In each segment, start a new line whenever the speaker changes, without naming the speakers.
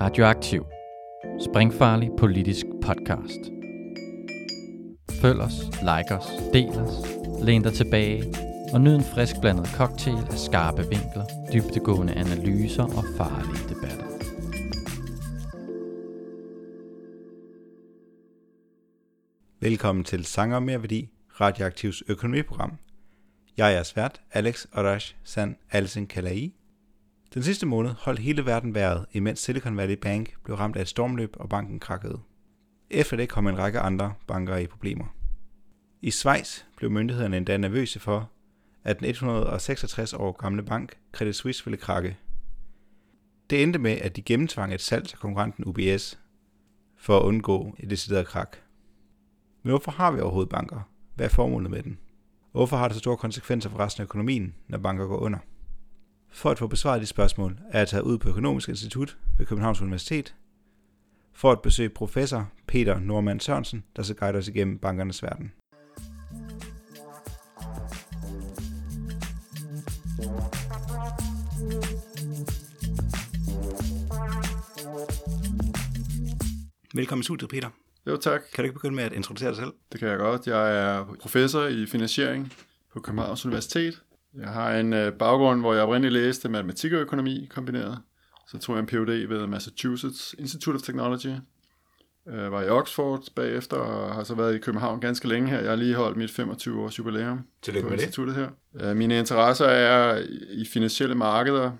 Radioaktiv. Springfarlig politisk podcast. Følg os, like os, del os, læn dig tilbage og nyd en frisk blandet cocktail af skarpe vinkler, dybtegående analyser og farlige debatter.
Velkommen til Sanger om mere værdi, Radioaktivs økonomiprogram. Jeg er jeres vært, Alex Orash San Alsen Kalai. Den sidste måned holdt hele verden vejret, imens Silicon Valley Bank blev ramt af et stormløb og banken krakkede. Efter det kom en række andre banker i problemer. I Schweiz blev myndighederne endda nervøse for, at den 166 år gamle bank Credit Suisse ville krakke. Det endte med, at de gennemtvang et salg til konkurrenten UBS for at undgå et decideret krak. Men hvorfor har vi overhovedet banker? Hvad er formålet med den? Hvorfor har det så store konsekvenser for resten af økonomien, når banker går under? For at få besvaret de spørgsmål, er jeg taget ud på Økonomisk Institut ved Københavns Universitet, for at besøge professor Peter Norman Sørensen, der skal guide os igennem bankernes verden. Velkommen i studiet, Peter.
Jo, tak.
Kan du ikke begynde med at introducere dig selv?
Det kan jeg godt. Jeg er professor i finansiering på Københavns Universitet. Jeg har en øh, baggrund, hvor jeg oprindeligt læste matematik og økonomi kombineret. Så tog jeg en Ph.D. ved Massachusetts Institute of Technology. Jeg var i Oxford bagefter og har så været i København ganske længe her. Jeg har lige holdt mit 25 års jubilæum
Tillykke
på
med det.
instituttet her. Øh, Mine interesser er i finansielle markeder,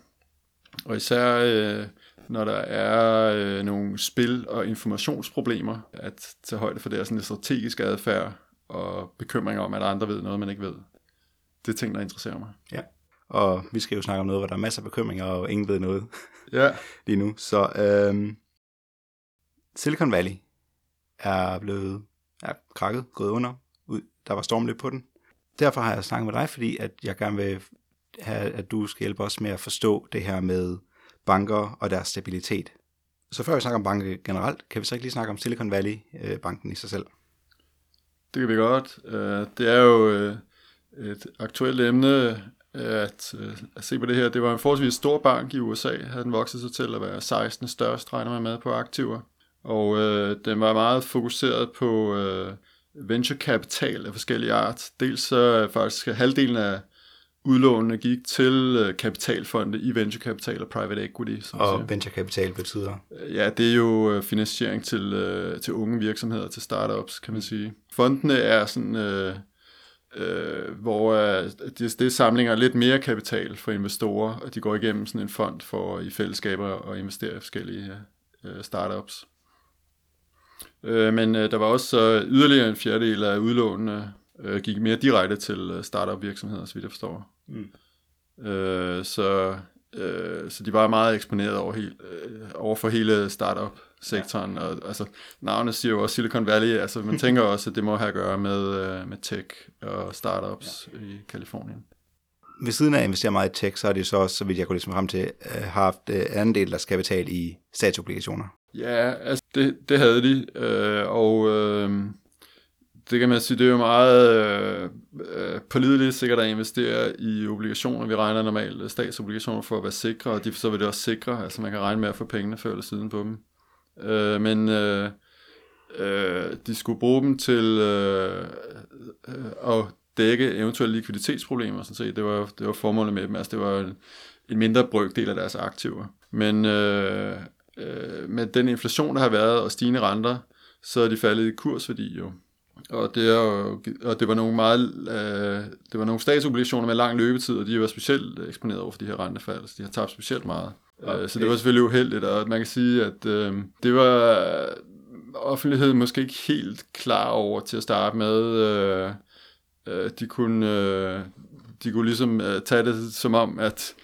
og især øh, når der er øh, nogle spil- og informationsproblemer, at tage højde for det er sådan en strategisk adfærd og bekymringer om, at andre ved noget, man ikke ved. Det er ting, der interesserer mig.
Ja. Og vi skal jo snakke om noget, hvor der er masser af bekymringer, og ingen ved noget
Ja,
lige nu. Så øhm, Silicon Valley er blevet ja, krakket, gået under. Ud. Der var stormløb på den. Derfor har jeg snakket med dig, fordi at jeg gerne vil have, at du skal hjælpe os med at forstå det her med banker og deres stabilitet. Så før vi snakker om banker generelt, kan vi så ikke lige snakke om Silicon Valley øh, banken i sig selv?
det kan vi godt. Øh, Det er jo øh, et aktuelt emne at, øh, at se på det her. Det var en forholdsvis stor bank i USA. Havde den vokset sig til at være 16. størst, regner man med, på aktiver. Og øh, den var meget fokuseret på øh, venture capital af forskellige art. Dels så øh, faktisk halvdelen af udlånene gik til øh, kapitalfonde i venture capital og private equity. Som.
Og venture capital betyder...
Ja, det er jo øh, finansiering til, øh, til unge virksomheder, til startups, kan man sige. Fondene er sådan, øh, øh, hvor øh, det, det er samlinger lidt mere kapital for investorer, og de går igennem sådan en fond for i fællesskaber at investere i forskellige øh, startups. Øh, men øh, der var også øh, yderligere en fjerdedel af udlånene øh, gik mere direkte til øh, startup virksomheder, så vidt jeg forstår.
Mm.
Øh, så, øh, så de var meget eksponeret over, hele, øh, over for hele startup-sektoren. Ja. Og, altså, navnet siger jo også Silicon Valley. Altså, man tænker også, at det må have at gøre med, øh, med tech og startups ja. i Kalifornien.
Ved siden af at investere meget i tech, så har de så også, så vidt jeg kunne ligesom frem til, øh, haft øh, anden del af deres kapital i statsobligationer.
Ja, altså det, det havde de, øh, og øh, det kan man sige, det er jo meget øh, øh, pålideligt sikkert at investere i obligationer. Vi regner normalt statsobligationer for at være sikre, og de, så vil det også sikre, altså man kan regne med at få pengene før eller siden på dem. Øh, men øh, øh, de skulle bruge dem til øh, øh, at dække eventuelle likviditetsproblemer, sådan set. Det var, det var formålet med dem, altså det var en, en mindre brøkdel af deres aktiver. Men øh, øh, med den inflation, der har været, og stigende renter, så er de faldet i kursværdi jo. Og det, er jo, og det var nogle meget, øh, det var nogle statsobligationer med lang løbetid, og de var specielt eksponeret over for de her rentefald, så de har tabt specielt meget. Okay. Så det var selvfølgelig uheldigt, og man kan sige, at øh, det var offentligheden måske ikke helt klar over til at starte med. Øh, øh, de kunne, øh, de kunne ligesom øh, tage det som om, at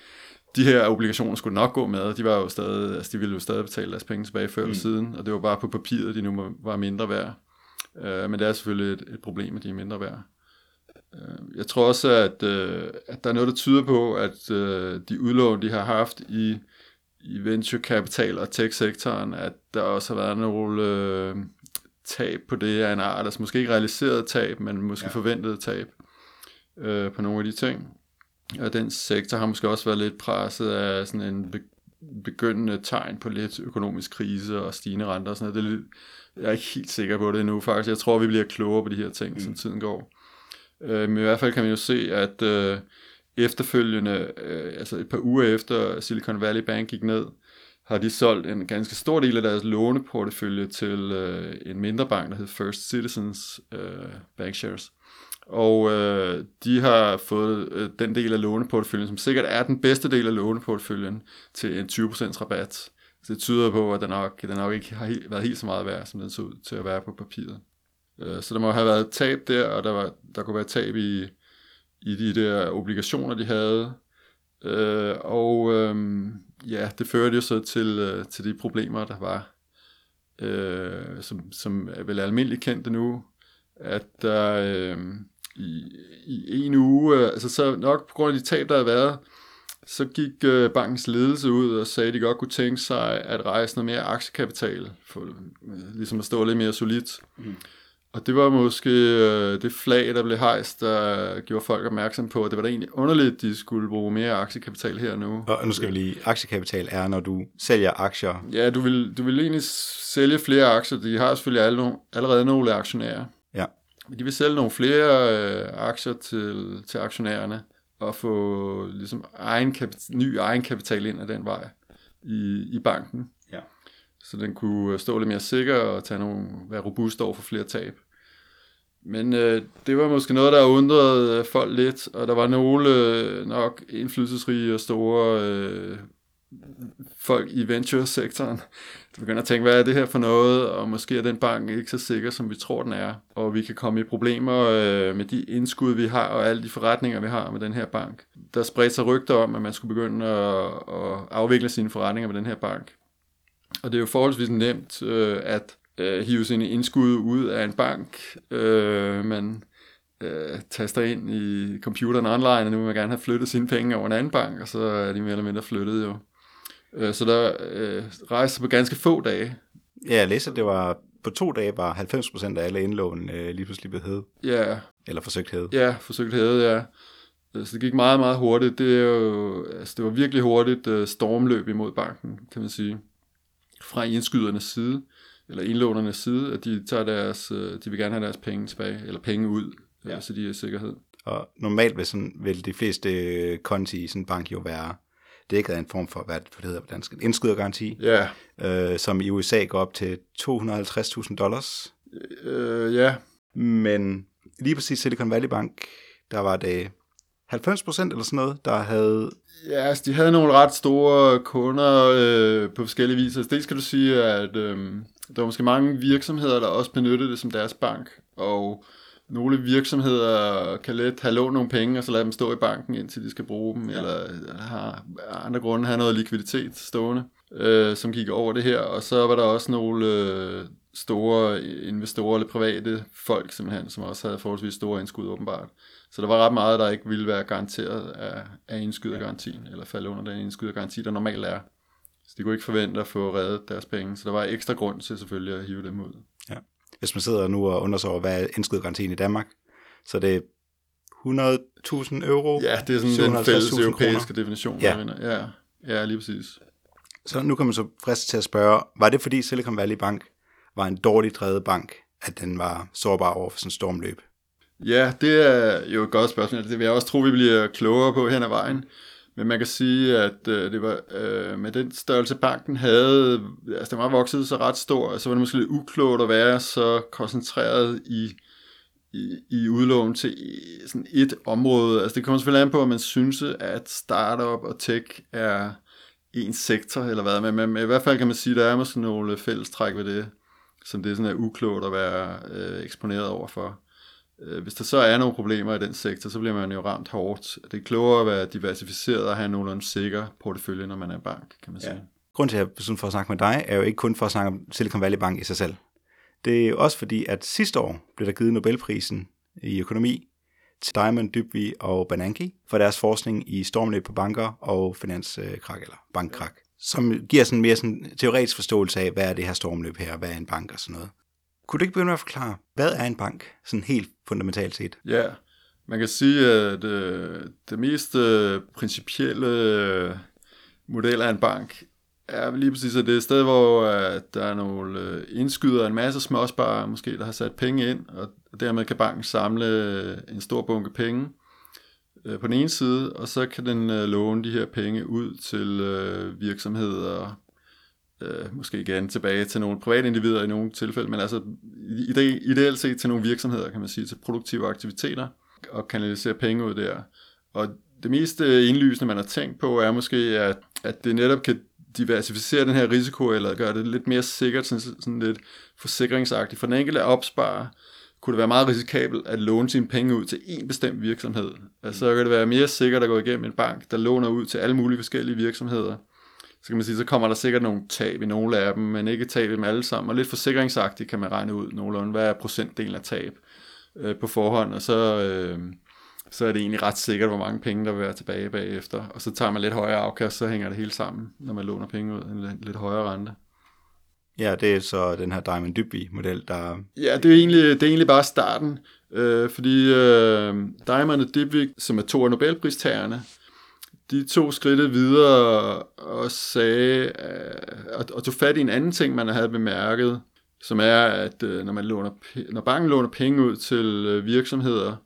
de her obligationer skulle nok gå med, de var jo stadig, altså de ville jo stadig betale deres penge tilbage før eller
Mm.
siden, og det var bare på papiret, de nu var mindre værd. Øh, men det er selvfølgelig et, et problem, at de er mindre værd. Øh, jeg tror også, at, øh, at der er noget, der tyder på, at øh, de udlån, de har haft i, i venture capital og tech-sektoren, at der også har været nogle øh, tab på det af en art, altså måske ikke realiseret tab, men måske
Ja.
forventet tab øh, på nogle af de ting. Og den sektor har måske også været lidt presset af sådan en be- begyndende tegn på lidt økonomisk krise og stigende renter og sådan noget. Det er lidt, jeg er ikke helt sikker på det endnu faktisk. Jeg tror, vi bliver klogere på de her ting, mm. som tiden går. Øh, men i hvert fald kan man jo se, at øh, efterfølgende, øh, altså et par uger efter Silicon Valley Bank gik ned, har de solgt en ganske stor del af deres låneportefølje til øh, en mindre bank, der hedder First Citizens øh, Bankshares. Og øh, de har fået øh, den del af låneporteføljen, som sikkert er den bedste del af låneporteføljen, til en 20% rabat. Så det tyder på, at den nok, den nok ikke har helt, været helt så meget værd, som den så ud til at være på papiret. Øh, så der må have været tab der, og der, var, der kunne være tab i, i de der obligationer, de havde. Øh, og øh, ja, det førte jo så til, øh, til de problemer, der var, øh, som, som er vel almindeligt kendte nu, at der øh, i, i en uge, øh, altså så nok på grund af de tab, der havde været, så gik øh, bankens ledelse ud og sagde, at de godt kunne tænke sig at rejse noget mere aktiekapital, for øh, ligesom at stå lidt mere solidt. Mm. Og det var måske øh, det flag, der blev hejst, der gjorde folk opmærksom på, at det var da egentlig underligt, at de skulle bruge mere aktiekapital her nu.
Og nu skal vi lige, aktiekapital er, når du sælger aktier.
Ja, du vil, du vil egentlig sælge flere aktier. De har selvfølgelig alle, allerede nogle aktionærer.
Ja.
Men de vil sælge nogle flere øh, aktier til, til aktionærerne og få ligesom egen kapital, ny egenkapital ind af den vej i, i banken.
Ja.
Så den kunne stå lidt mere sikker og tage nogle, være robust over for flere tab. Men øh, det var måske noget, der undrede øh, folk lidt, og der var nogle øh, nok indflydelsesrige og store øh, folk i venture-sektoren, der begynder at tænke, hvad er det her for noget, og måske er den bank ikke så sikker, som vi tror, den er, og vi kan komme i problemer øh, med de indskud, vi har, og alle de forretninger, vi har med den her bank. Der spredte sig rygter om, at man skulle begynde at, at afvikle sine forretninger med den her bank. Og det er jo forholdsvis nemt øh, at øh, hive sine indskud ud af en bank. Øh, man øh, taster ind i computeren online, og nu vil man gerne have flyttet sine penge over en anden bank, og så er de mere eller mindre flyttet jo. Øh, så der øh, rejser på ganske få dage.
Ja, jeg læste, det var på to dage var 90% af alle indlån øh, lige pludselig blevet hævet.
Ja.
Eller forsøgt hævet.
Ja, forsøgt hævet, ja. Så det gik meget, meget hurtigt. Det, er jo, altså, det var virkelig hurtigt uh, stormløb imod banken, kan man sige. Fra indskydernes side eller indlånernes side, at de tager deres, øh, de vil gerne have deres penge tilbage, eller penge ud, øh, ja. så de er i sikkerhed.
Og normalt vil, sådan, vil de fleste øh, konti i sådan en bank jo være dækket af en form for, hvad det hedder på dansk, indskydergaranti,
ja.
øh, som i USA går op til 250.000 dollars.
Øh, ja.
Men lige præcis Silicon Valley Bank, der var det 90 procent eller sådan noget, der havde...
Ja, altså de havde nogle ret store kunder øh, på forskellige vis. Altså, det skal du sige, at øh, der var måske mange virksomheder, der også benyttede det som deres bank, og nogle virksomheder kan let have lånt nogle penge, og så lade dem stå i banken, indtil de skal bruge dem, ja. eller har andre grunde have noget likviditet stående, øh, som gik over det her. Og så var der også nogle øh, store investorer eller private folk, simpelthen, som også havde forholdsvis store indskud åbenbart. Så der var ret meget, der ikke ville være garanteret af, af indskydergarantien, ja. eller falde under den indskydergaranti, der normalt er. Så de kunne ikke forvente at få reddet deres penge, så der var ekstra grund til selvfølgelig at hive dem ud.
Ja. Hvis man sidder nu og undersøger, hvad er indskydergarantien i Danmark, så det er 100.000 euro.
Ja, det er sådan den fælles europæiske kroner. definition. Ja. ja. ja, lige præcis.
Så nu kan man så friste til at spørge, var det fordi Silicon Valley Bank var en dårligt drevet bank, at den var sårbar over for sådan en stormløb?
Ja, det er jo et godt spørgsmål. Det vil jeg også tro, vi bliver klogere på hen ad vejen. Men man kan sige, at øh, det var øh, med den størrelse banken havde, altså den var vokset så ret stor, og så var det måske lidt uklogt at være så koncentreret i, i, i udlån til sådan et område. Altså det kommer selvfølgelig an på, at man synes, at startup og tech er en sektor, eller hvad, men, men, men i hvert fald kan man sige, at der er måske nogle fællestræk ved det, som det sådan er uklogt at være øh, eksponeret overfor. Øh, hvis der så er nogle problemer i den sektor, så bliver man jo ramt hårdt. Det er klogere at være diversificeret og have nogenlunde sikker portefølje, når man er bank, kan man sige. Ja.
Grunden til, at jeg for at snakke med dig, er jo ikke kun for at snakke om Silicon Valley Bank i sig selv. Det er jo også fordi, at sidste år blev der givet Nobelprisen i økonomi til Diamond, Dybvig og Bernanke for deres forskning i stormløb på banker og finanskrak eller bankkrak, som giver sådan mere sådan teoretisk forståelse af, hvad er det her stormløb her, hvad er en bank og sådan noget. Kunne du ikke begynde med at forklare, hvad er en bank, sådan helt fundamentalt set?
Ja, man kan sige, at øh, det mest øh, principielle øh, model af en bank, er lige præcis, at det er et sted, hvor øh, der er nogle øh, indskyder, en masse småsparere måske, der har sat penge ind, og dermed kan banken samle en stor bunke penge på den ene side, og så kan den låne de her penge ud til uh, virksomheder, øh, måske igen tilbage til nogle private individer i nogle tilfælde, men altså ideelt set til nogle virksomheder, kan man sige, til produktive aktiviteter, og kanalisere penge ud der. Og det mest øh, indlysende, man har tænkt på, er måske, at, at det netop kan diversificere den her risiko, eller gøre det lidt mere sikkert, sådan, sådan lidt forsikringsagtigt. For den enkelte opsparer kunne det være meget risikabelt at låne sine penge ud til en bestemt virksomhed. Altså så kan det være mere sikkert at gå igennem en bank, der låner ud til alle mulige forskellige virksomheder. Så kan man sige, så kommer der sikkert nogle tab i nogle af dem, men ikke tab i dem alle sammen. Og lidt forsikringsagtigt kan man regne ud nogenlunde, hvad er procentdelen af tab øh, på forhånd, og så... Øh, så er det egentlig ret sikkert, hvor mange penge, der vil være tilbage bagefter. Og så tager man lidt højere afkast, så hænger det hele sammen, når man låner penge ud en lidt højere rente.
Ja, det er så den her Diamond Dybvig-model, der...
Ja, det er egentlig, det er egentlig bare starten, øh, fordi øh, Diamond og som er to af Nobelpristagerne, de to skridte videre og sagde, øh, og, og tog fat i en anden ting, man havde bemærket, som er, at øh, når, man låner, når banken låner penge ud til øh, virksomheder,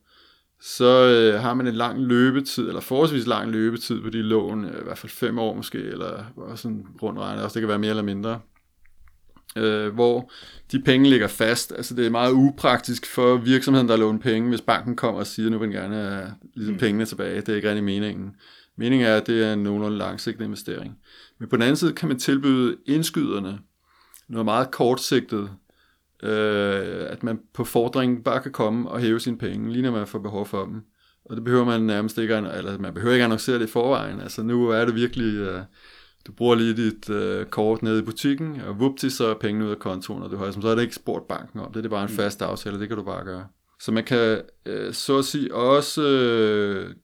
så øh, har man en lang løbetid, eller forholdsvis lang løbetid på de lån, i hvert fald fem år måske, eller sådan rundt regnet, også det kan være mere eller mindre, øh, hvor de penge ligger fast. Altså det er meget upraktisk for virksomheden, der låner penge, hvis banken kommer og siger, nu vil den gerne have ligesom, mm. pengene tilbage. Det er ikke rigtig meningen. Meningen er, at det er en nogenlunde langsigtet investering. Men på den anden side kan man tilbyde indskyderne noget meget kortsigtet, øh, at man på fordring bare kan komme og hæve sine penge, lige når man får behov for dem. Og det behøver man nærmest ikke, eller man behøver ikke annoncere det i forvejen. Altså nu er det virkelig, øh, du bruger lige dit øh, kort nede i butikken, og vupti, så er pengene ud af kontoen, og du har, så er det ikke spurgt banken om det, det er bare en mm. fast aftale, det kan du bare gøre. Så man kan øh, så at sige også, øh,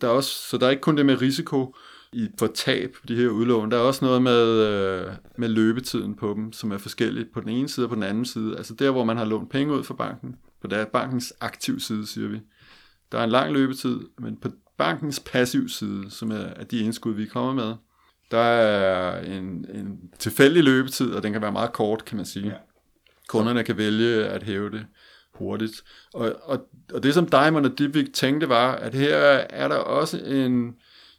der er også, så der er ikke kun det med risiko, i, for tab på de her udlån. Der er også noget med, øh, med løbetiden på dem, som er forskelligt på den ene side og på den anden side. Altså der, hvor man har lånt penge ud fra banken, på der bankens aktiv side, siger vi. Der er en lang løbetid, men på bankens passiv side, som er, er de indskud, vi kommer med, der er en, en tilfældig løbetid, og den kan være meget kort, kan man sige. Ja. Kunderne kan vælge at hæve det hurtigt. Og, og, og det, som Diamond og Dybvik tænkte, var, at her er der også en,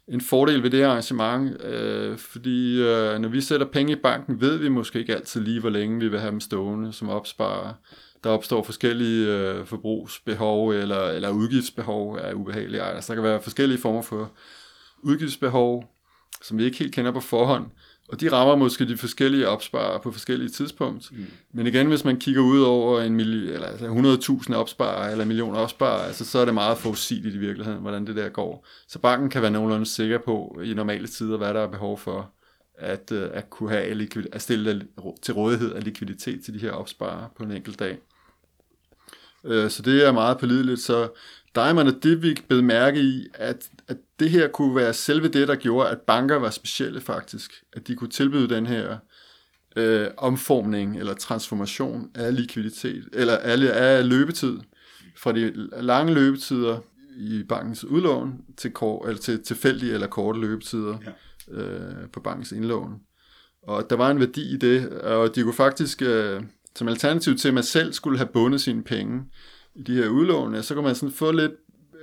en fordel ved det her arrangement, øh, fordi øh, når vi sætter penge i banken, ved vi måske ikke altid lige, hvor længe vi vil have dem stående som opsparer. Der opstår forskellige øh, forbrugsbehov eller, eller udgiftsbehov af ubehagelige Altså, der kan være forskellige former for udgiftsbehov, som vi ikke helt kender på forhånd. Og de rammer måske de forskellige opsparere på forskellige tidspunkt. Mm. Men igen, hvis man kigger ud over en milli- eller altså 100.000 opsparere eller millioner opsparere, altså, så er det meget forudsigeligt i virkeligheden, hvordan det der går. Så banken kan være nogenlunde sikker på i normale tider, hvad der er behov for at, øh, at kunne have likvid- at stille til rådighed af likviditet til de her opsparere på en enkelt dag. Øh, så det er meget pålideligt. Så Diamond og Divik blev mærke i, at, at det her kunne være selve det, der gjorde, at banker var specielle faktisk. At de kunne tilbyde den her øh, omformning eller transformation af likviditet, eller af, af løbetid, fra de lange løbetider i bankens udlån til, kort, eller til tilfældige eller korte løbetider ja. øh, på bankens indlån. Og der var en værdi i det, og de kunne faktisk, øh, som alternativ til, at man selv skulle have bundet sine penge de her udlån, så kunne man sådan få lidt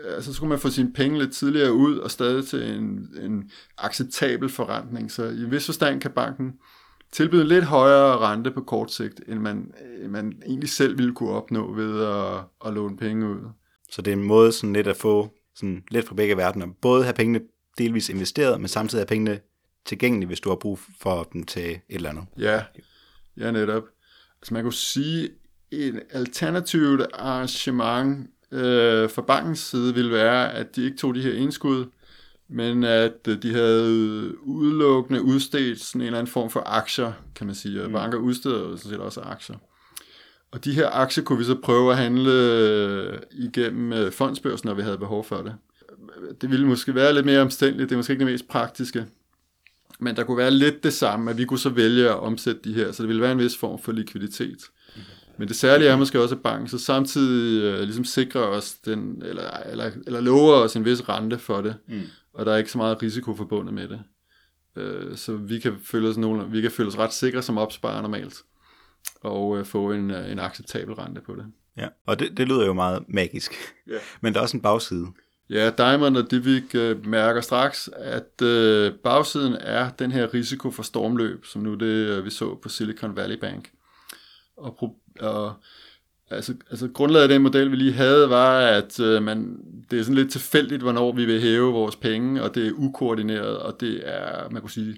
altså, så skulle man få sine penge lidt tidligere ud, og stadig til en, en acceptabel forrentning. Så i vis forstand kan banken tilbyde en lidt højere rente på kort sigt, end man, man egentlig selv ville kunne opnå ved at, at låne penge ud.
Så det er en måde sådan lidt at få sådan lidt fra begge verdener. Både have pengene delvis investeret, men samtidig have pengene tilgængelige, hvis du har brug for dem til et eller andet.
Ja, ja netop. Altså man kunne sige, et alternativt arrangement øh, fra bankens side ville være, at de ikke tog de her indskud, men at øh, de havde udelukkende udstedt sådan en eller anden form for aktier, kan man sige. Mm. Banker udsteder jo sådan set også aktier. Og de her aktier kunne vi så prøve at handle øh, igennem øh, fondsbørsen, når vi havde behov for det. Det ville måske være lidt mere omstændigt, det er måske ikke det mest praktiske. Men der kunne være lidt det samme, at vi kunne så vælge at omsætte de her, så det ville være en vis form for likviditet. Men det særlige er måske også, at banken så samtidig øh, ligesom sikrer os den, eller, eller, eller lover os en vis rente for det, mm. og der er ikke så meget risiko forbundet med det. øh, så vi kan, føle os nogle, vi kan føle os ret sikre som opsparer normalt, og øh, få en, øh, en acceptabel rente på det.
Ja, og det, det lyder jo meget magisk.
Ja.
Men der er også en bagside.
Ja, Diamond og Divik øh, mærker straks, at øh, bagsiden er den her risiko for stormløb, som nu det, øh, vi så på Silicon Valley Bank. Og, pro- og altså, altså grundlaget af den model, vi lige havde, var, at øh, man, det er sådan lidt tilfældigt, hvornår vi vil hæve vores penge, og det er ukoordineret, og det er, man kunne sige,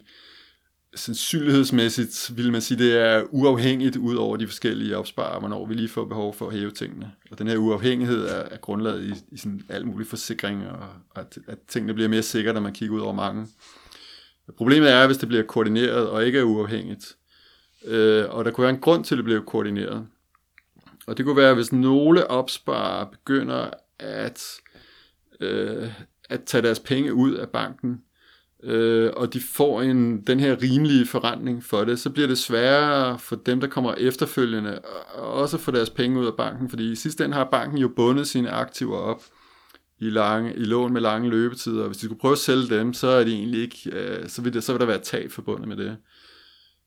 sandsynlighedsmæssigt vil man sige, det er uafhængigt ud over de forskellige opsparer, hvornår vi lige får behov for at hæve tingene. Og den her uafhængighed er, er grundlaget i, i sådan alt muligt forsikring, og at, at tingene bliver mere sikre, når man kigger ud over mange. Problemet er, hvis det bliver koordineret og ikke er uafhængigt. Øh, og der kunne være en grund til, at det blev koordineret. Og det kunne være, hvis nogle opsparer begynder at, øh, at tage deres penge ud af banken, øh, og de får en, den her rimelige forretning for det, så bliver det sværere for dem, der kommer efterfølgende, og også få deres penge ud af banken, fordi i sidste ende har banken jo bundet sine aktiver op i, lange, i lån med lange løbetider, og hvis de skulle prøve at sælge dem, så er de egentlig ikke, øh, så, vil det, så vil der være tab forbundet med det.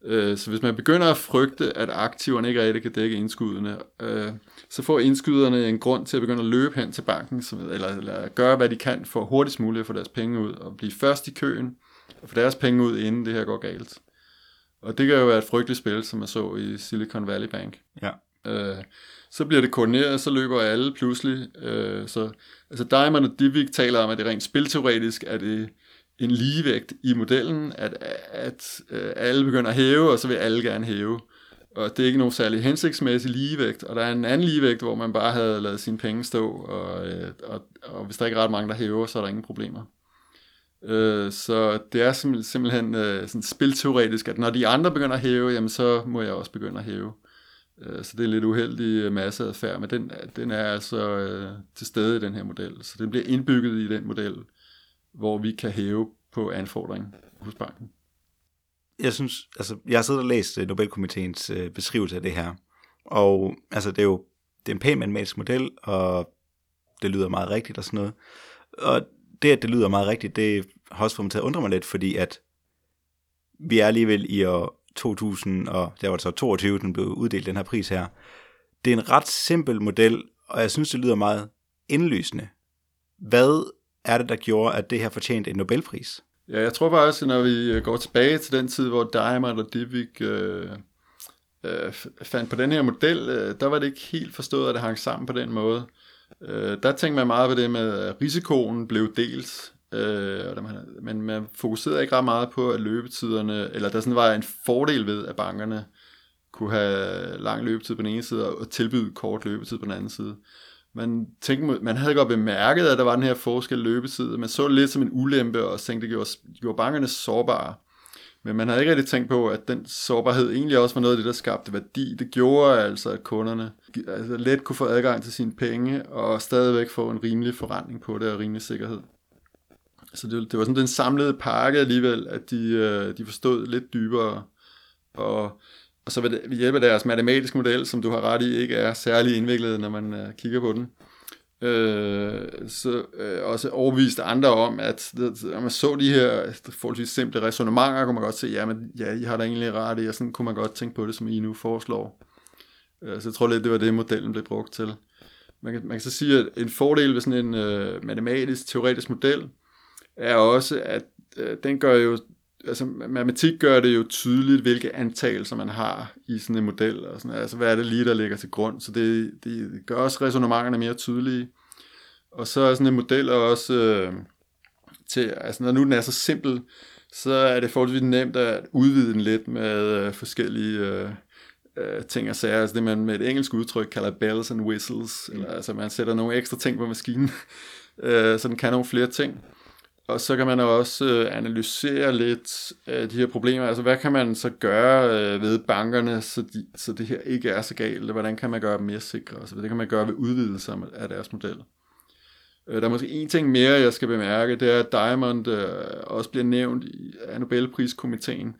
Øh, så hvis man begynder at frygte, at aktiverne ikke rigtig kan dække indskuddene, øh, så får indskyderne en grund til at begynde at løbe hen til banken, eller, eller gøre, hvad de kan for hurtigst muligt at få deres penge ud, og blive først i køen, og få deres penge ud, inden det her går galt. Og det kan jo være et frygteligt spil, som man så i Silicon Valley Bank.
Ja.
Øh, så bliver det koordineret, så løber alle pludselig. Øh, så, altså Diamond og Divik taler om, at det rent spilteoretisk er det en ligevægt i modellen, at, at øh, alle begynder at hæve, og så vil alle gerne hæve. Og det er ikke nogen særlig hensigtsmæssig ligevægt, og der er en anden ligevægt, hvor man bare havde lavet sine penge stå, og, øh, og, og hvis der ikke er ret mange, der hæver, så er der ingen problemer. Øh, så det er simpel, simpelthen øh, sådan spilteoretisk, at når de andre begynder at hæve, jamen så må jeg også begynde at hæve. Øh, så det er en lidt uheldig øh, masseadfærd, men den, den er altså øh, til stede i den her model. Så den bliver indbygget i den model, hvor vi kan hæve på anfordring hos banken.
Jeg synes, altså, jeg har siddet og læst øh, Nobelkomiteens øh, beskrivelse af det her, og altså, det er jo det er en pæn matematisk model, og det lyder meget rigtigt og sådan noget. Og det, at det lyder meget rigtigt, det har også fået mig til at undre mig lidt, fordi at vi er alligevel i år 2000, og der var det så 22, den blev uddelt, den her pris her. Det er en ret simpel model, og jeg synes, det lyder meget indlysende. Hvad er det, der gjorde, at det her fortjente en Nobelpris?
Ja, jeg tror faktisk, når vi øh, går tilbage til den tid, hvor Diamond og Divik øh, øh, fandt på den her model, øh, der var det ikke helt forstået, at det hang sammen på den måde. Øh, der tænkte man meget på det med, at risikoen blev delt, øh, men man fokuserede ikke ret meget på, at løbetiderne, eller der sådan var en fordel ved, at bankerne kunne have lang løbetid på den ene side, og tilbyde kort løbetid på den anden side. Man, tænkte, man havde godt bemærket, at der var den her forskel løbetid. Man så det lidt som en ulempe, og tænkte, det gjorde, gjorde bankerne sårbare. Men man havde ikke rigtig tænkt på, at den sårbarhed egentlig også var noget af det, der skabte værdi. Det gjorde altså, at kunderne altså, let kunne få adgang til sine penge, og stadigvæk få en rimelig forretning på det, og rimelig sikkerhed. Så det, det var sådan den samlede pakke alligevel, at de, øh, de forstod lidt dybere. Og og så ved hjælp af deres matematiske model, som du har ret i, ikke er særlig indviklet, når man uh, kigger på den, øh, så øh, også overbevist andre om, at når man så de her forholdsvis simple resonemanger, kunne man godt se, ja, men, ja, I har da egentlig ret i, og sådan kunne man godt tænke på det, som I nu foreslår. Øh, så jeg tror lidt, det var det, modellen blev brugt til. Man kan, man kan så sige, at en fordel ved sådan en øh, matematisk, teoretisk model, er også, at øh, den gør jo altså matematik gør det jo tydeligt, hvilke antagelser man har i sådan en model, og sådan, altså hvad er det lige, der ligger til grund, så det, det gør også resonementerne mere tydelige. Og så er sådan en model også øh, til, altså når nu den er så simpel, så er det forholdsvis nemt at udvide den lidt med øh, forskellige øh, øh, ting og sager, altså det man med et engelsk udtryk kalder bells and whistles, eller, altså man sætter nogle ekstra ting på maskinen, øh, så den kan nogle flere ting. Og så kan man også øh, analysere lidt øh, de her problemer. Altså, hvad kan man så gøre øh, ved bankerne, så, de, så det her ikke er så galt? Hvordan kan man gøre dem mere sikre? Altså, det kan man gøre ved udvidelse af deres model. Øh, der er måske en ting mere, jeg skal bemærke, det er, at Diamond øh, også bliver nævnt i, af Nobelpriskomiteen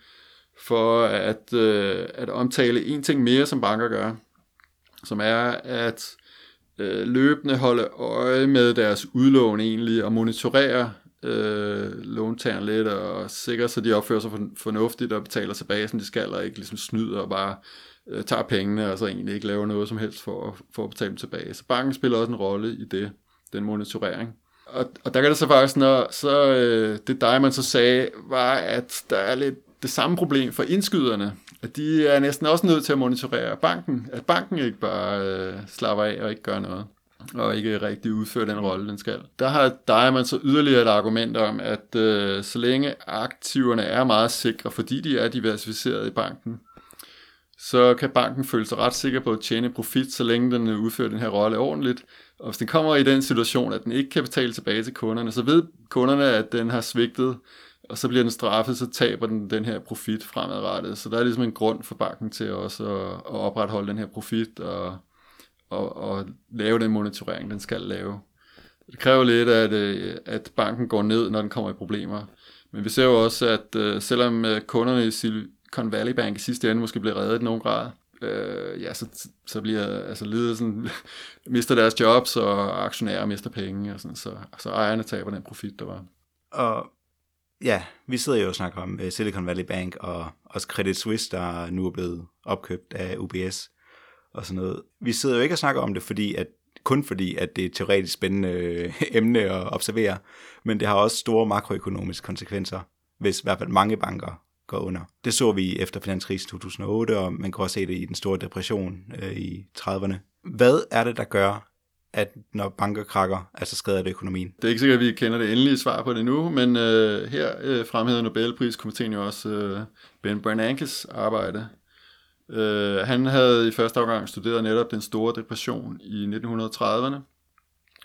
for at, øh, at omtale en ting mere, som banker gør, som er at øh, løbende holde øje med deres udlån egentlig og monitorere øh, låntagerne lidt og sikre, sig, de opfører sig fornuftigt og betaler tilbage, som de skal, og ikke ligesom snyder og bare øh, tager pengene, og så egentlig ikke laver noget som helst for, for at betale dem tilbage. Så banken spiller også en rolle i det, den monitorering. Og, og der kan det så faktisk, når så øh, det dig, man så sagde, var, at der er lidt det samme problem for indskyderne, at de er næsten også nødt til at monitorere banken, at banken ikke bare øh, slapper af og ikke gør noget og ikke rigtig udfører den rolle, den skal. Der har Diamond så yderligere et argument om, at øh, så længe aktiverne er meget sikre, fordi de er diversificeret i banken, så kan banken føle sig ret sikker på at tjene profit, så længe den øh, udfører den her rolle ordentligt. Og hvis den kommer i den situation, at den ikke kan betale tilbage til kunderne, så ved kunderne, at den har svigtet, og så bliver den straffet, så taber den den her profit fremadrettet. Så der er ligesom en grund for banken til også at, at opretholde den her profit og, og, og lave den monitorering, den skal lave. Det kræver lidt, at, øh, at banken går ned, når den kommer i problemer. Men vi ser jo også, at øh, selvom øh, kunderne i Silicon Valley Bank i sidste ende måske bliver reddet i nogen grad, øh, ja, så, så bliver altså ledelsen mister deres jobs, og aktionærer mister penge, og sådan, så, så ejerne taber den profit, der var.
Og ja, vi sidder jo og snakker om Silicon Valley Bank, og også Credit Suisse, der nu er blevet opkøbt af UBS, og sådan noget. Vi sidder jo ikke og snakker om det, fordi at kun fordi, at det er et teoretisk spændende øh, emne at observere, men det har også store makroøkonomiske konsekvenser, hvis i hvert fald mange banker går under. Det så vi efter finanskrisen 2008, og man kan også se det i den store depression øh, i 30'erne. Hvad er det, der gør, at når banker krakker, altså skader det økonomien?
Det er ikke sikkert, at vi kender det endelige svar på det nu, men øh, her øh, fremhævede Nobelpriskomiteen jo også øh, Ben Bernankes arbejde. Øh, han havde i første omgang studeret netop den store depression i 1930'erne,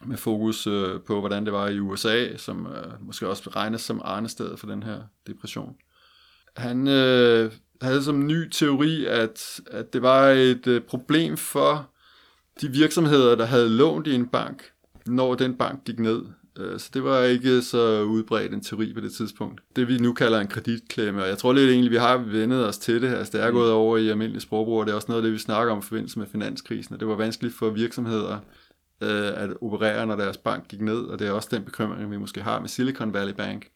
med fokus øh, på, hvordan det var i USA, som øh, måske også regnes som arnested for den her depression. Han øh, havde som ny teori, at, at det var et øh, problem for de virksomheder, der havde lånt i en bank, når den bank gik ned. Øh, så det var ikke så udbredt en teori på det tidspunkt. Det vi nu kalder en kreditklemme, og jeg tror lidt egentlig, vi har vendet os til det. Altså det er gået over i almindelig sprogbrug, og det er også noget af det, vi snakker om i forbindelse med finanskrisen. Og det var vanskeligt for virksomheder øh, at operere, når deres bank gik ned, og det er også den bekymring, vi måske har med Silicon Valley Bank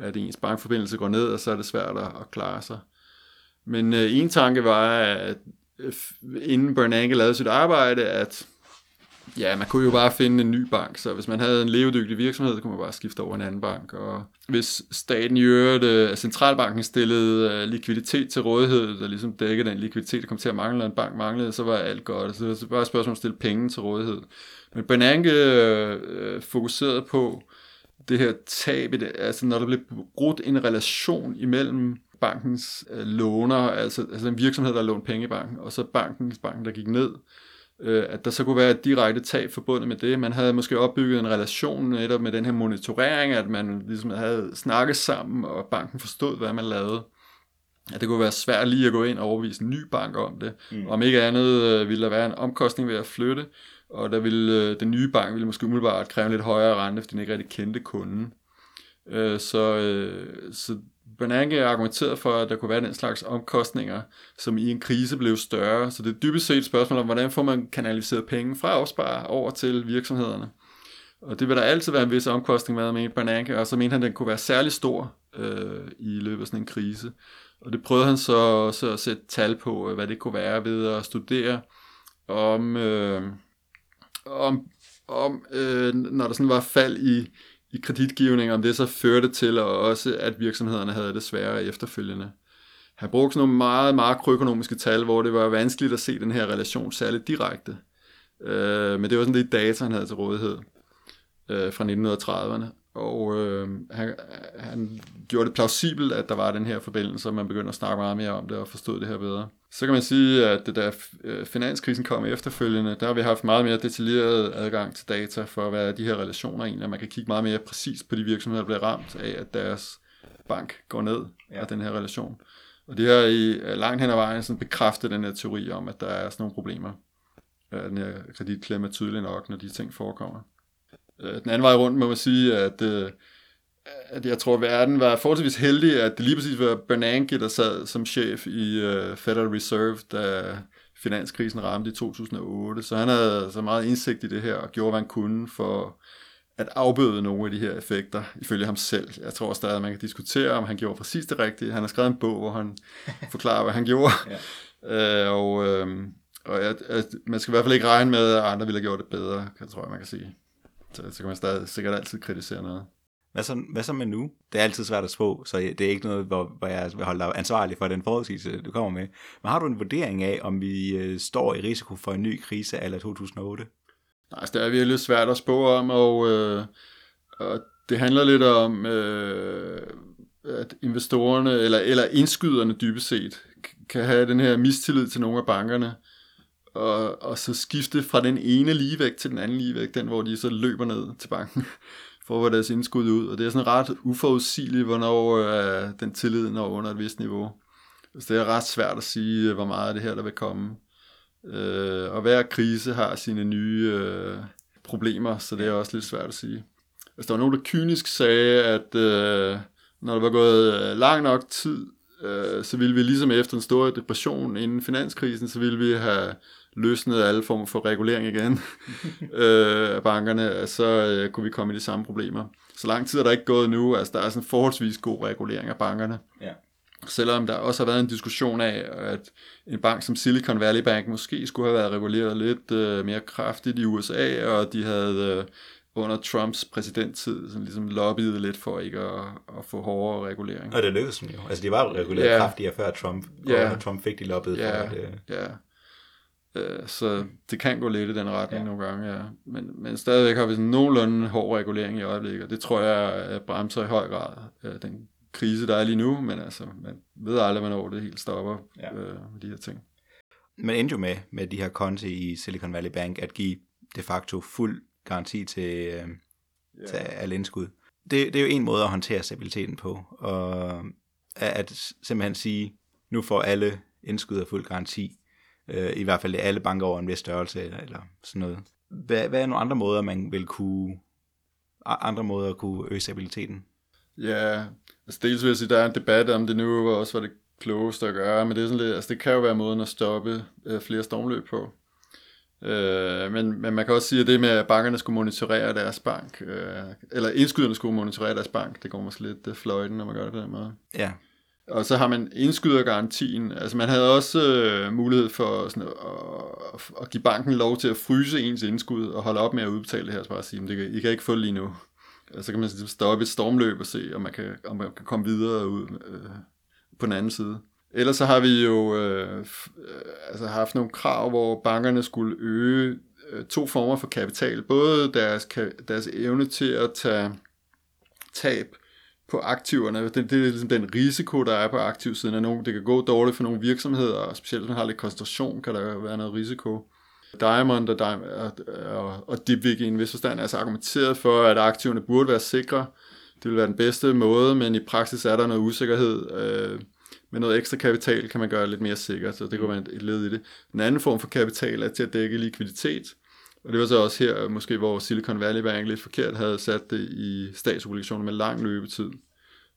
at ens bankforbindelse går ned, og så er det svært at, at klare sig. Men øh, en tanke var, at øh, inden Bernanke lavede sit arbejde, at ja, man kunne jo bare finde en ny bank, så hvis man havde en levedygtig virksomhed, så kunne man bare skifte over en anden bank. Og hvis staten i øvrigt, øh, centralbanken stillede øh, likviditet til rådighed, der ligesom dækkede den likviditet, der kom til at mangle, og en bank manglede, så var alt godt. Så det var bare et spørgsmål om at stille penge til rådighed. Men Bernanke øh, øh fokuserede på, det her tab, altså når der blev brudt en relation imellem bankens øh, låner, altså, altså en virksomhed, der lånte penge i banken, og så bankens banken der gik ned, øh, at der så kunne være et direkte tab forbundet med det. Man havde måske opbygget en relation netop med den her monitorering, at man ligesom havde snakket sammen, og banken forstod, hvad man lavede. At det kunne være svært lige at gå ind og overvise en ny bank om det. Mm. Om ikke andet øh, ville der være en omkostning ved at flytte, og der ville, øh, den nye bank ville måske umiddelbart kræve en lidt højere rente, fordi den ikke rigtig kendte kunden. Øh, så, øh, så Bernanke argumenterede for, at der kunne være den slags omkostninger, som i en krise blev større. Så det er dybest set et spørgsmål om, hvordan får man kanaliseret penge fra opspar over til virksomhederne. Og det vil der altid være en vis omkostning med, mente Bernanke, og så mente han, at den kunne være særlig stor øh, i løbet af sådan en krise. Og det prøvede han så også at sætte tal på, øh, hvad det kunne være ved at studere om... Øh, om, om øh, når der sådan var fald i, i kreditgivning, om det så førte til og også, at virksomhederne havde det sværere efterfølgende. Han brugte sådan nogle meget makroøkonomiske tal, hvor det var vanskeligt at se den her relation særligt direkte. Øh, men det var sådan det data, han havde til rådighed øh, fra 1930'erne. Og øh, han, han gjorde det plausibelt, at der var den her forbindelse, og man begyndte at snakke meget mere om det og forstod det her bedre. Så kan man sige, at det da øh, finanskrisen kom efterfølgende, der har vi haft meget mere detaljeret adgang til data for, hvad er de her relationer egentlig, og man kan kigge meget mere præcis på de virksomheder, der bliver ramt af, at deres bank går ned ja. af den her relation. Og det har i langt hen ad vejen sådan bekræftet den her teori om, at der er sådan nogle problemer. Den her kreditklemme er tydelig nok, når de ting forekommer. Øh, den anden vej rundt må man sige, at, øh, at jeg tror, at verden var forholdsvis heldig, at det lige præcis var Bernanke, der sad som chef i uh, Federal Reserve, da finanskrisen ramte i 2008. Så han havde så meget indsigt i det her og gjorde, hvad han kunne for at afbøde nogle af de her effekter, ifølge ham selv. Jeg tror stadig, at man kan diskutere, om han gjorde præcis det rigtige. Han har skrevet en bog, hvor han forklarer, hvad han gjorde. Ja. Øh, og øh, og at, at man skal i hvert fald ikke regne med, at andre ville have gjort det bedre, kan, tror jeg, man kan sige. Så, så kan man stadig sikkert altid kritisere noget.
Hvad så, hvad så med nu? Det er altid svært at spå, så det er ikke noget, hvor, hvor jeg vil holde dig ansvarlig for den forudsigelse, du kommer med. Men har du en vurdering af, om vi øh, står i risiko for en ny krise eller 2008?
Nej, altså, det er virkelig svært at spå om, og, øh, og det handler lidt om, øh, at investorerne, eller, eller indskyderne dybest set, kan have den her mistillid til nogle af bankerne, og, og så skifte fra den ene ligevægt til den anden ligevægt, den hvor de så løber ned til banken, for at få deres indskud ud. Og det er sådan ret uforudsigeligt, hvornår øh, den tillid når under et vist niveau. Så det er ret svært at sige, øh, hvor meget af det her, der vil komme. Øh, og hver krise har sine nye øh, problemer, så det er også lidt svært at sige. Altså, der var nogen, der kynisk sagde, at øh, når der var gået øh, lang nok tid, øh, så ville vi ligesom efter en stor depression inden finanskrisen, så ville vi have løsnet alle former for regulering igen øh, af bankerne, så øh, kunne vi komme i de samme problemer. Så lang tid er der ikke gået nu, altså der er sådan forholdsvis god regulering af bankerne. Ja. Selvom der også har været en diskussion af, at en bank som Silicon Valley Bank måske skulle have været reguleret lidt øh, mere kraftigt i USA, og de havde øh, under Trumps præsidenttid sådan ligesom lobbyet lidt for ikke at, at få hårdere regulering.
Og det lykkedes dem jo. Altså de var reguleret ja. kraftigere før Trump, og ja. Trump fik de lobbyet ja. for at... Øh...
Ja, Øh, så det kan gå lidt i den retning ja. nogle gange, ja. Men, men stadigvæk har vi sådan nogenlunde hård regulering i øjeblikket, og det tror jeg bremser i høj grad øh, den krise, der er lige nu, men altså, man ved aldrig, hvornår det helt stopper ja. øh, med de her ting.
Man endte jo med, med de her konti i Silicon Valley Bank, at give de facto fuld garanti til, øh, yeah. til alle indskud. Det, det er jo en måde at håndtere stabiliteten på, og at simpelthen sige, nu får alle indskud af fuld garanti, øh, i hvert fald alle banker over en vis størrelse, eller, eller sådan noget. Hvad, hvad er nogle andre måder, man vil kunne, andre måder at kunne øge stabiliteten?
Ja, altså dels vil jeg sige, der er en debat om det nu, og også var det klogeste at gøre, men det, er sådan lidt, altså det kan jo være måden at stoppe øh, flere stormløb på. Øh, men, men man kan også sige, at det med, at bankerne skulle monitorere deres bank, øh, eller indskyderne skulle monitorere deres bank, det går måske lidt øh, fløjten, når man gør det på den måde.
Ja.
Og så har man indskydergarantien. Altså man havde også øh, mulighed for sådan, at, at give banken lov til at fryse ens indskud og holde op med at udbetale det her. Så bare sige, at I kan ikke få det lige nu. Og så kan man stoppe et stormløb og se, om man kan, om man kan komme videre ud øh, på den anden side. Ellers så har vi jo øh, øh altså haft nogle krav, hvor bankerne skulle øge øh, to former for kapital. Både deres, deres evne til at tage tab på aktiverne. Det, det er ligesom den risiko, der er på aktivsiden af nogen. Det kan gå dårligt for nogle virksomheder, og specielt når man har lidt koncentration, kan der være noget risiko. Diamond og, Diamond, og, og Dipvik i en vis forstand er altså argumenteret for, at aktiverne burde være sikre. Det vil være den bedste måde, men i praksis er der noget usikkerhed. Øh, med noget ekstra kapital kan man gøre det lidt mere sikkert, så det kunne være et led i det. Den anden form for kapital er til at dække likviditet. Og det var så også her, måske hvor Silicon Valley Bank lidt forkert havde sat det i statsobligationer med lang løbetid,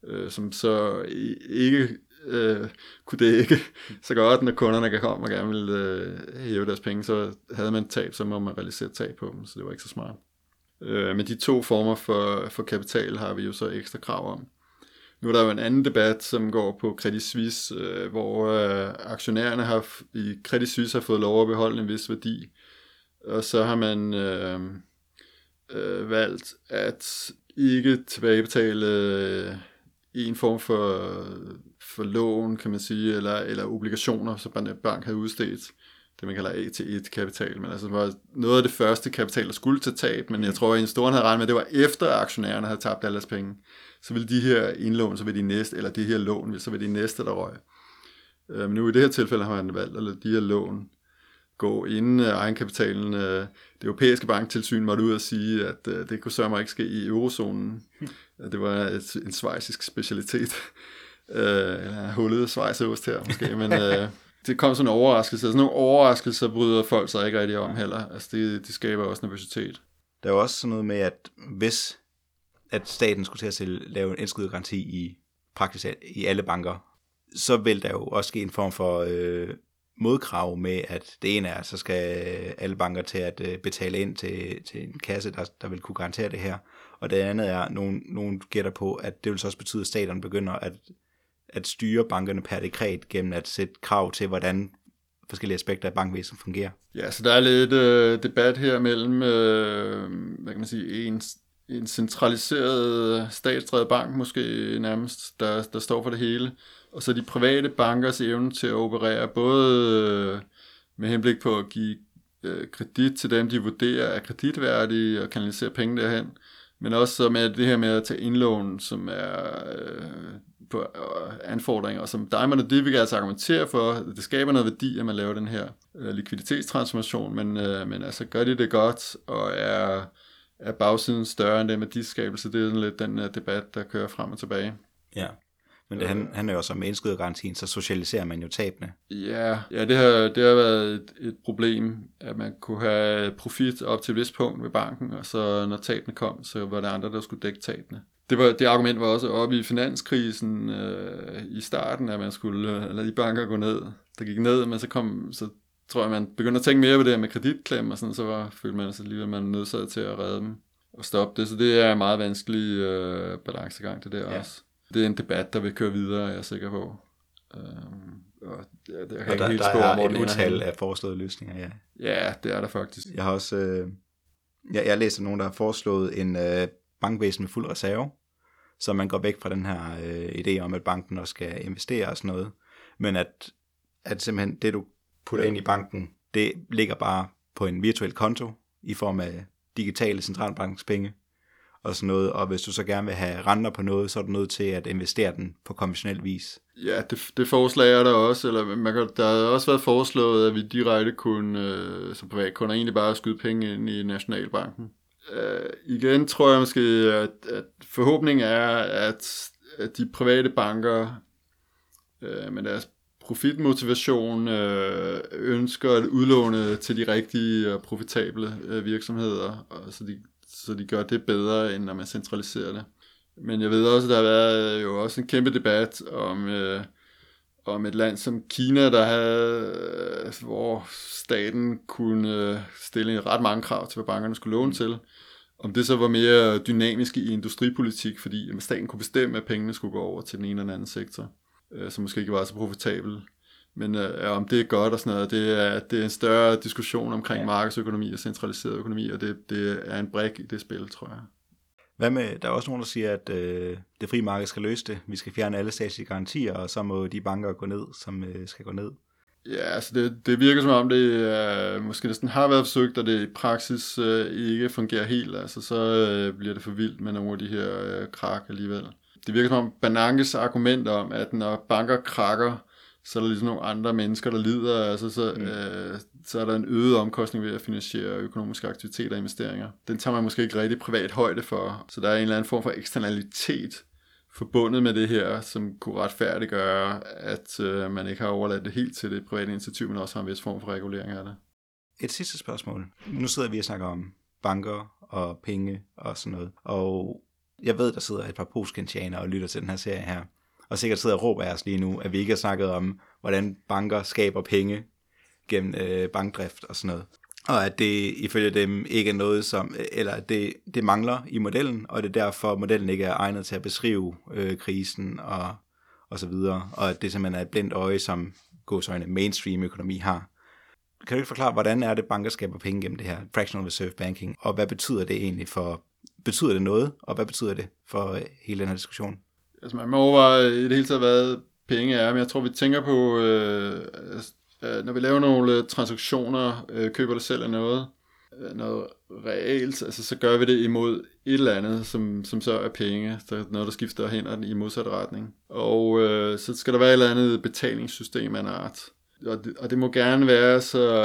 øh, som så ikke øh, kunne det ikke så godt, når kunderne kan komme og gerne vil øh, hæve deres penge, så havde man tab, så må man realisere tab på dem, så det var ikke så smart. Øh, men de to former for, for kapital har vi jo så ekstra krav om. Nu er der jo en anden debat, som går på Credit Suisse, øh, hvor øh, aktionærerne har i Credit Suisse har fået lov at beholde en vis værdi, og så har man øh, øh, valgt at ikke tilbagebetale øh, en form for, for lån, kan man sige, eller, eller obligationer, som en bank havde udstedt. Det man kalder A1 kapital, men altså det var noget af det første kapital, der skulle til tab, men jeg tror, at investorerne havde regnet med, at det var efter, aktionærerne havde tabt alle deres penge. Så ville de her indlån, så vil de næste, eller de her lån, så vil de næste, der røg. Øh, men nu i det her tilfælde har man valgt at lade de her lån gå inden uh, egenkapitalen. Uh, det europæiske banktilsyn måtte ud og sige, at uh, det kunne sørge ikke ske i eurozonen. det var et, en svejsisk specialitet. Uh, eller hullet svejseost her måske, men uh, det kom sådan en overraskelse. Sådan nogle overraskelser bryder folk sig ikke rigtig om heller. Altså det, det skaber også nervøsitet.
Der er også sådan noget med, at hvis at staten skulle til at sælge, lave en indskudsgaranti i praktisk i alle banker, så vil der jo også ske en form for øh, modkrav med, at det ene er, så skal øh, alle banker til at øh, betale ind til, til en kasse, der, der vil kunne garantere det her. Og det andet er, nogen, nogen gætter på, at det vil så også betyde, at staterne begynder at, at styre bankerne per dekret gennem at sætte krav til, hvordan forskellige aspekter af bankvæsenet fungerer.
Ja, så der er lidt øh, debat her mellem, øh, hvad kan man sige, en, en centraliseret statsdrevet bank måske nærmest, der, der står for det hele, og så de private bankers evne til at operere både øh, med henblik på at give øh, kredit til dem, de vurderer er kreditværdige og kanalisere penge derhen, men også så med det her med at tage indlån, som er øh, på øh, anfordringer, og som Diamond og Divic altså argumentere for, det skaber noget værdi, at man laver den her øh, likviditetstransformation, men, øh, men altså gør de det godt, og er, er bagsiden større end det med diskabelse, det er sådan lidt den øh, debat, der kører frem og tilbage.
Ja. Men det, han, han er jo så med indskydergarantien, så socialiserer man jo tabene.
Ja, ja det, har, det har været et, et problem, at man kunne have profit op til et vist punkt ved banken, og så når tabene kom, så var det andre, der skulle dække tabene. Det, var, det argument var også oppe i finanskrisen øh, i starten, at man skulle øh, lade de banker gå ned. Der gik ned, men så kom, så tror jeg, man begyndte at tænke mere på det her med kreditklem, og sådan, så var, følte man sig alligevel, man nødsaget til at redde dem og stoppe det. Så det er en meget vanskelig øh, balancegang, det der ja. også det er en debat, der vil køre videre, jeg er sikker på. Øhm, og ja, det, jeg kan
og der, helt der er et utal af foreslåede løsninger, ja.
Ja, det er der faktisk.
Jeg har også, øh, jeg, jeg læser nogen, der har foreslået en øh, bankvæsen med fuld reserve, så man går væk fra den her øh, idé om, at banken også skal investere og sådan noget, men at, at simpelthen det, du putter ind i banken, det ligger bare på en virtuel konto i form af digitale centralbankspenge, og sådan noget, og hvis du så gerne vil have renter på noget, så er du nødt til at investere den på konventionel vis.
Ja, det, det forslag er der også, eller man kan, der har også været foreslået, at vi direkte kunne, øh, som privatkunder, egentlig bare skyde penge ind i Nationalbanken. Øh, igen tror jeg måske, at, at forhåbningen er, at, at de private banker øh, med deres profitmotivation øh, ønsker at udlåne til de rigtige og profitable øh, virksomheder, og så de så de gør det bedre, end når man centraliserer det. Men jeg ved også, at der har været øh, jo også en kæmpe debat om, øh, om et land som Kina, der havde, øh, hvor staten kunne øh, stille ret mange krav til, hvad bankerne skulle låne til. Om det så var mere dynamisk i industripolitik, fordi staten kunne bestemme, at pengene skulle gå over til den ene eller den anden sektor, øh, som måske ikke var så profitabel. Men øh, om det er godt og sådan noget, det er, det er en større diskussion omkring ja. markedsøkonomi og centraliseret økonomi, og det, det er en brik i det spil, tror jeg.
Hvad med, der er også nogen, der siger, at øh, det frie marked skal løse det. Vi skal fjerne alle statslige garantier, og så må de banker gå ned, som øh, skal gå ned.
Ja, altså det, det virker som om, det øh, måske næsten har været forsøgt, og det i praksis øh, ikke fungerer helt. Altså så øh, bliver det for vildt med nogle af de her øh, krak alligevel. Det virker som om Bernanges argument om, at når banker krakker, så er der ligesom nogle andre mennesker, der lider, altså så, mm. øh, så er der en øget omkostning ved at finansiere økonomiske aktiviteter og investeringer. Den tager man måske ikke rigtig privat højde for, så der er en eller anden form for eksternalitet forbundet med det her, som kunne retfærdiggøre, at øh, man ikke har overladt det helt til det private initiativ, men også har en vis form for regulering af det.
Et sidste spørgsmål. Nu sidder vi og snakker om banker og penge og sådan noget, og jeg ved, der sidder et par polskendianer og lytter til den her serie her og sikkert sidder og råber af os lige nu, at vi ikke har snakket om, hvordan banker skaber penge gennem øh, bankdrift og sådan noget. Og at det ifølge dem ikke er noget, som, eller at det, det mangler i modellen, og det er derfor, modellen ikke er egnet til at beskrive øh, krisen og, og så videre, og at det simpelthen er et blindt øje, som gåsøjne mainstream økonomi har. Kan du ikke forklare, hvordan er det, banker skaber penge gennem det her fractional reserve banking, og hvad betyder det egentlig for, betyder det noget, og hvad betyder det for øh, hele den her diskussion?
Altså man må overveje i det hele taget, hvad penge er, men jeg tror, vi tænker på, øh, altså, øh, når vi laver nogle øh, transaktioner, øh, køber eller sælger noget, øh, noget reelt, altså så gør vi det imod et eller andet, som, som så er penge, så er noget, der skifter hen i modsat retning. Og øh, så skal der være et eller andet betalingssystem af en art. Og det, og det må gerne være så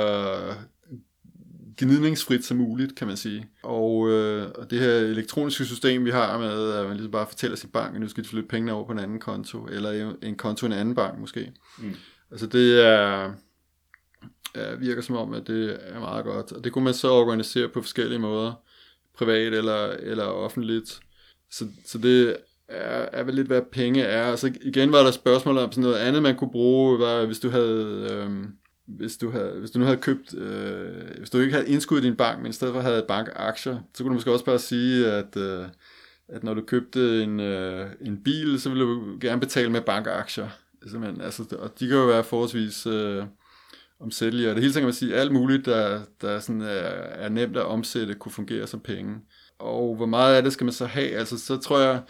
gnidningsfrit som muligt, kan man sige. Og, øh, og det her elektroniske system, vi har med, at man ligesom bare fortæller sin bank, at nu skal de flytte pengene over på en anden konto, eller en konto i en anden bank måske. Mm. Altså det er, ja, virker som om, at det er meget godt. Og det kunne man så organisere på forskellige måder, privat eller, eller offentligt. Så, så det er, er vel lidt, hvad penge er. Altså igen var der spørgsmål om sådan noget andet, man kunne bruge, var, hvis du havde... Øh, hvis du, havde, hvis du nu havde købt, øh, hvis du ikke havde indskud i din bank, men i stedet for havde bankaktier, så kunne du måske også bare sige, at, øh, at når du købte en, øh, en bil, så ville du gerne betale med bankaktier. Simpelthen. Altså, og de kan jo være forholdsvis øh, omsættelige, og det hele taget kan man sige, alt muligt, der, der sådan er, er nemt at omsætte, kunne fungere som penge. Og hvor meget af det skal man så have? Altså, så tror jeg,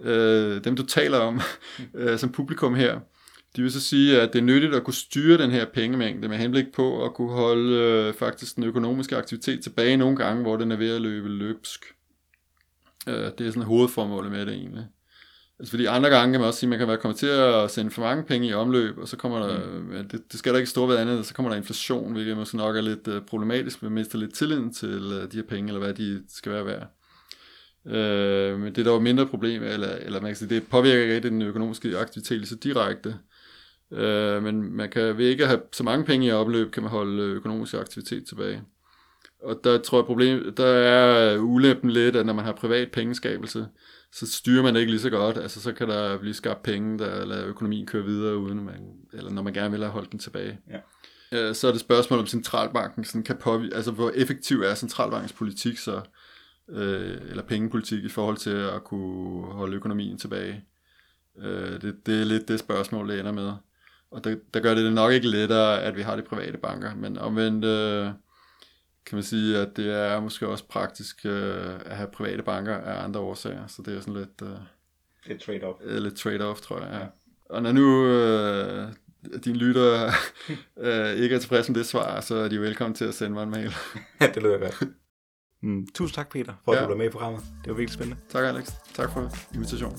øh, dem du taler om øh, som publikum her, de vil så sige, at det er nyttigt at kunne styre den her pengemængde med henblik på at kunne holde øh, faktisk den økonomiske aktivitet tilbage nogle gange, hvor den er ved at løbe løbsk. Øh, det er sådan hovedformålet med det egentlig. Altså fordi andre gange kan man også sige, at man kan være kommet til at sende for mange penge i omløb, og så kommer der, mm. det, det skal der ikke stå ved andet, så kommer der inflation, hvilket måske nok er lidt uh, problematisk, men mister lidt tilliden til uh, de her penge, eller hvad de skal være værd. Uh, men det er dog et mindre problem, eller, eller man kan sige, det påvirker ikke den økonomiske aktivitet så direkte. Uh, men man kan ved ikke at have så mange penge i omløb, kan man holde økonomisk aktivitet tilbage. Og der tror jeg, problem, der er ulempen lidt, at når man har privat pengeskabelse, så styrer man det ikke lige så godt. Altså, så kan der blive skabt penge, der lader økonomien køre videre, uden man, eller når man gerne vil have holdt den tilbage. Ja. Øh, så er det spørgsmål, om centralbanken sådan kan påvirke, altså hvor effektiv er centralbankens politik så, øh, eller pengepolitik i forhold til at kunne holde økonomien tilbage. Øh, det, det er lidt det spørgsmål, det ender med. Og der, der gør det det nok ikke lettere, at vi har de private banker, men omvendt... Øh, kan man sige, at det er måske også praktisk øh, at have private banker af andre årsager, så det er sådan lidt... Øh,
lidt trade-off.
Øh, lidt trade-off, tror jeg, ja. Og når nu øh, dine lytter øh, ikke er tilfredse med det svar, så er de velkommen til at sende mig en mail.
ja, det lyder godt. Mm, tusind tak, Peter, for at ja. du var med i programmet. Det var virkelig spændende.
Tak, Alex. Tak for invitationen.